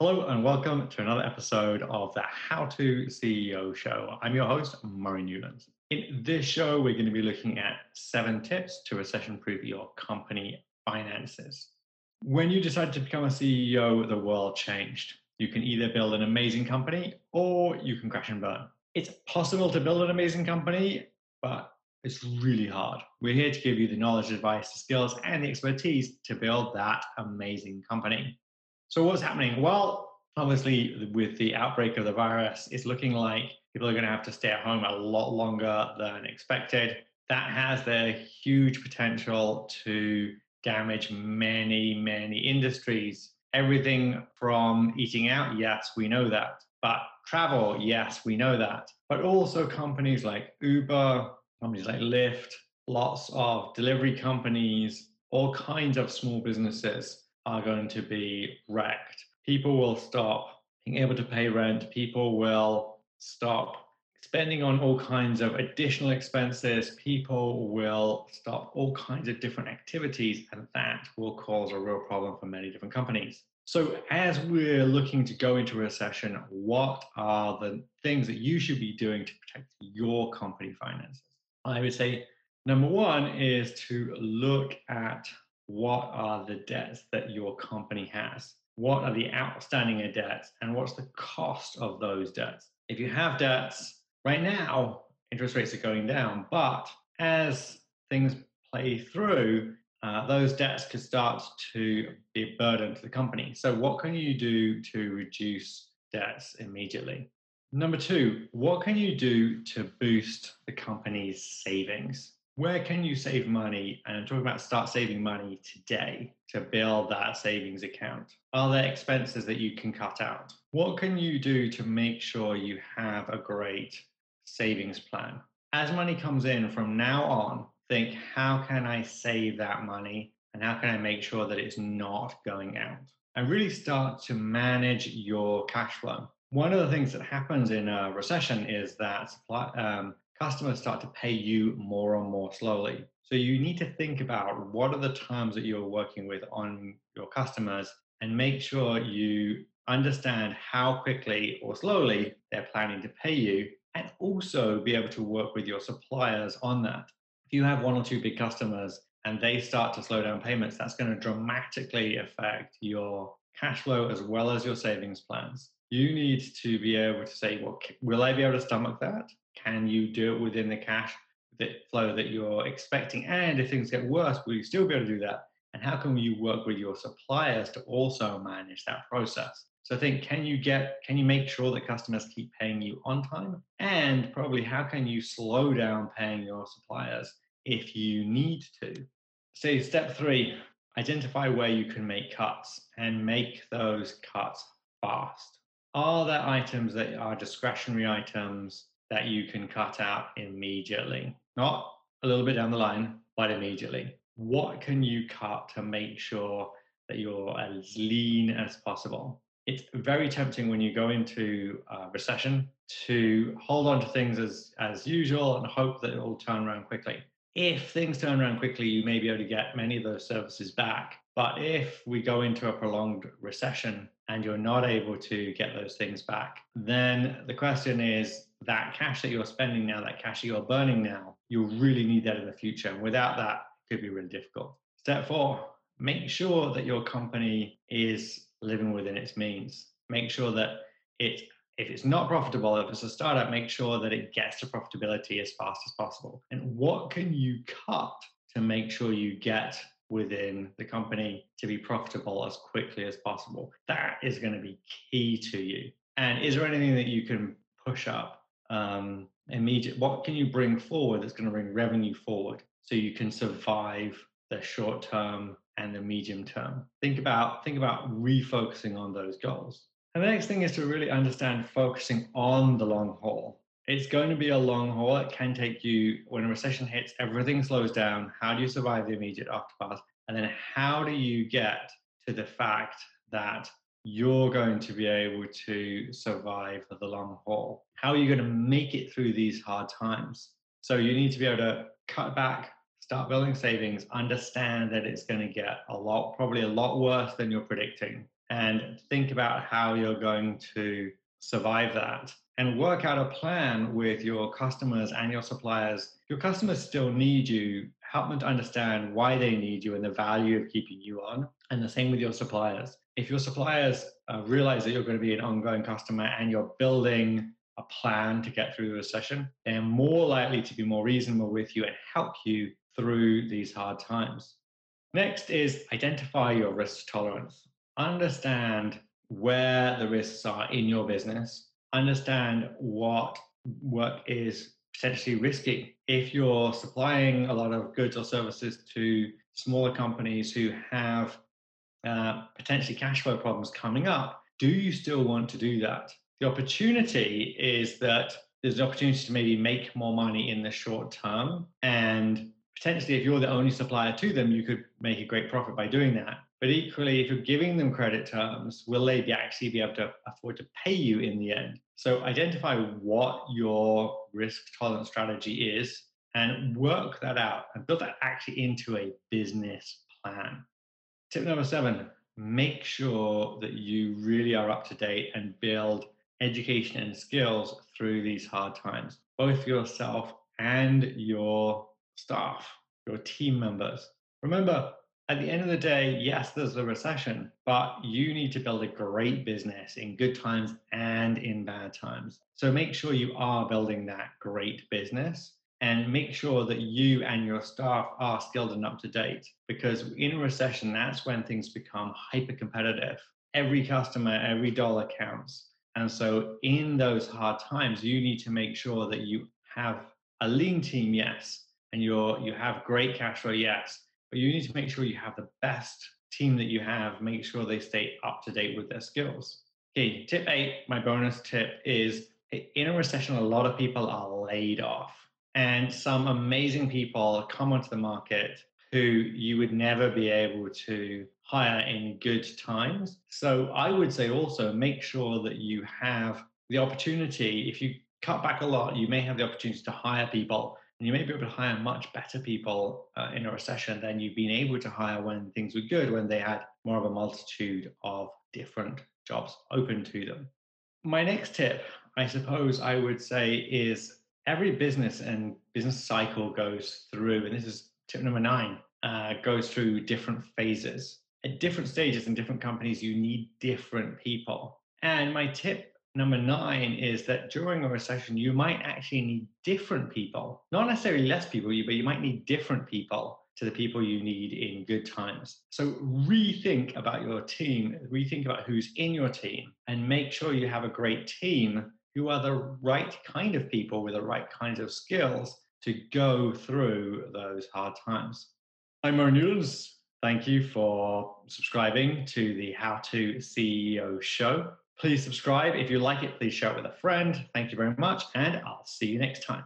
Hello and welcome to another episode of the How to CEO Show. I'm your host, Murray Newlands. In this show, we're going to be looking at seven tips to recession proof your company finances. When you decided to become a CEO, the world changed. You can either build an amazing company or you can crash and burn. It's possible to build an amazing company, but it's really hard. We're here to give you the knowledge, advice, the skills, and the expertise to build that amazing company. So what's happening? Well, obviously, with the outbreak of the virus, it's looking like people are going to have to stay at home a lot longer than expected. That has the huge potential to damage many, many industries. Everything from eating out, yes, we know that. But travel, yes, we know that. But also companies like Uber, companies like Lyft, lots of delivery companies, all kinds of small businesses are going to be wrecked. People will stop being able to pay rent. People will stop spending on all kinds of additional expenses. People will stop all kinds of different activities, and that will cause a real problem for many different companies. So, as we're looking to go into a recession, what are the things that you should be doing to protect your company finances? I would say number one is to look at what are the debts that your company has? What are the outstanding debts and what's the cost of those debts? If you have debts right now, interest rates are going down, but as things play through, uh, those debts could start to be a burden to the company. So, what can you do to reduce debts immediately? Number two, what can you do to boost the company's savings? Where can you save money? And I'm talking about start saving money today to build that savings account. Are there expenses that you can cut out? What can you do to make sure you have a great savings plan? As money comes in from now on, think how can I save that money and how can I make sure that it's not going out? And really start to manage your cash flow. One of the things that happens in a recession is that supply, um, customers start to pay you more and more slowly. So you need to think about what are the terms that you're working with on your customers and make sure you understand how quickly or slowly they're planning to pay you and also be able to work with your suppliers on that. If you have one or two big customers and they start to slow down payments, that's going to dramatically affect your cash flow as well as your savings plans. You need to be able to say, well, will I be able to stomach that? Can you do it within the cash flow that you're expecting? And if things get worse, will you still be able to do that? And how can you work with your suppliers to also manage that process? So I think can you get can you make sure that customers keep paying you on time? And probably how can you slow down paying your suppliers if you need to? So step three, identify where you can make cuts and make those cuts fast. Are there items that are discretionary items that you can cut out immediately. Not a little bit down the line, but immediately. What can you cut to make sure that you're as lean as possible? It's very tempting when you go into a recession to hold on to things as, as usual and hope that it will turn around quickly. If things turn around quickly, you may be able to get many of those services back. But if we go into a prolonged recession and you're not able to get those things back, then the question is that cash that you're spending now, that cash that you're burning now, you'll really need that in the future. And without that, it could be really difficult. Step four, make sure that your company is living within its means. Make sure that it, if it's not profitable, if it's a startup, make sure that it gets to profitability as fast as possible. And what can you cut to make sure you get within the company to be profitable as quickly as possible? That is going to be key to you. And is there anything that you can push up um, immediate what can you bring forward that's going to bring revenue forward so you can survive the short term and the medium term? Think about think about refocusing on those goals. And the next thing is to really understand focusing on the long haul. It's going to be a long haul. It can take you when a recession hits everything slows down. How do you survive the immediate aftermath? And then how do you get to the fact that you're going to be able to survive for the long haul. How are you going to make it through these hard times? So you need to be able to cut back, start building savings, understand that it's going to get a lot, probably a lot worse than you're predicting. and think about how you're going to survive that and work out a plan with your customers and your suppliers. Your customers still need you. Help them to understand why they need you and the value of keeping you on. And the same with your suppliers. If your suppliers uh, realize that you're going to be an ongoing customer and you're building a plan to get through the recession, they're more likely to be more reasonable with you and help you through these hard times. Next is identify your risk tolerance. Understand where the risks are in your business. Understand what work is potentially risky. If you're supplying a lot of goods or services to smaller companies who have uh, potentially cash flow problems coming up, do you still want to do that? The opportunity is that there's an opportunity to maybe make more money in the short term. And potentially, if you're the only supplier to them, you could make a great profit by doing that. But equally, if you're giving them credit terms, will they be actually be able to afford to pay you in the end? So identify what your risk tolerance strategy is and work that out and build that actually into a business plan. Tip number seven make sure that you really are up to date and build education and skills through these hard times, both yourself and your staff, your team members. Remember, at the end of the day, yes, there's a recession, but you need to build a great business in good times and in bad times. So make sure you are building that great business and make sure that you and your staff are skilled and up to date because in a recession, that's when things become hyper competitive. Every customer, every dollar counts. And so, in those hard times, you need to make sure that you have a lean team, yes, and you're you have great cash flow, yes, but you need to make sure you have the best team that you have. Make sure they stay up to date with their skills. Okay, tip eight, my bonus tip is in a recession, a lot of people are laid off, and some amazing people come onto the market who you would never be able to hire in good times. So I would say also make sure that you have the opportunity. If you cut back a lot, you may have the opportunity to hire people. And you may be able to hire much better people uh, in a recession than you've been able to hire when things were good, when they had more of a multitude of different jobs open to them. My next tip, I suppose I would say, is every business and business cycle goes through, and this is tip number nine, uh, goes through different phases. At different stages in different companies, you need different people. And my tip number nine is that during a recession, you might actually need different people, not necessarily less people, but you might need different people to the people you need in good times. So rethink about your team, rethink about who's in your team, and make sure you have a great team who are the right kind of people with the right kinds of skills to go through those hard times. I'm Murray Newlands. Thank you for subscribing to the How to CEO show. Please subscribe. If you like it, please share it with a friend. Thank you very much, and I'll see you next time.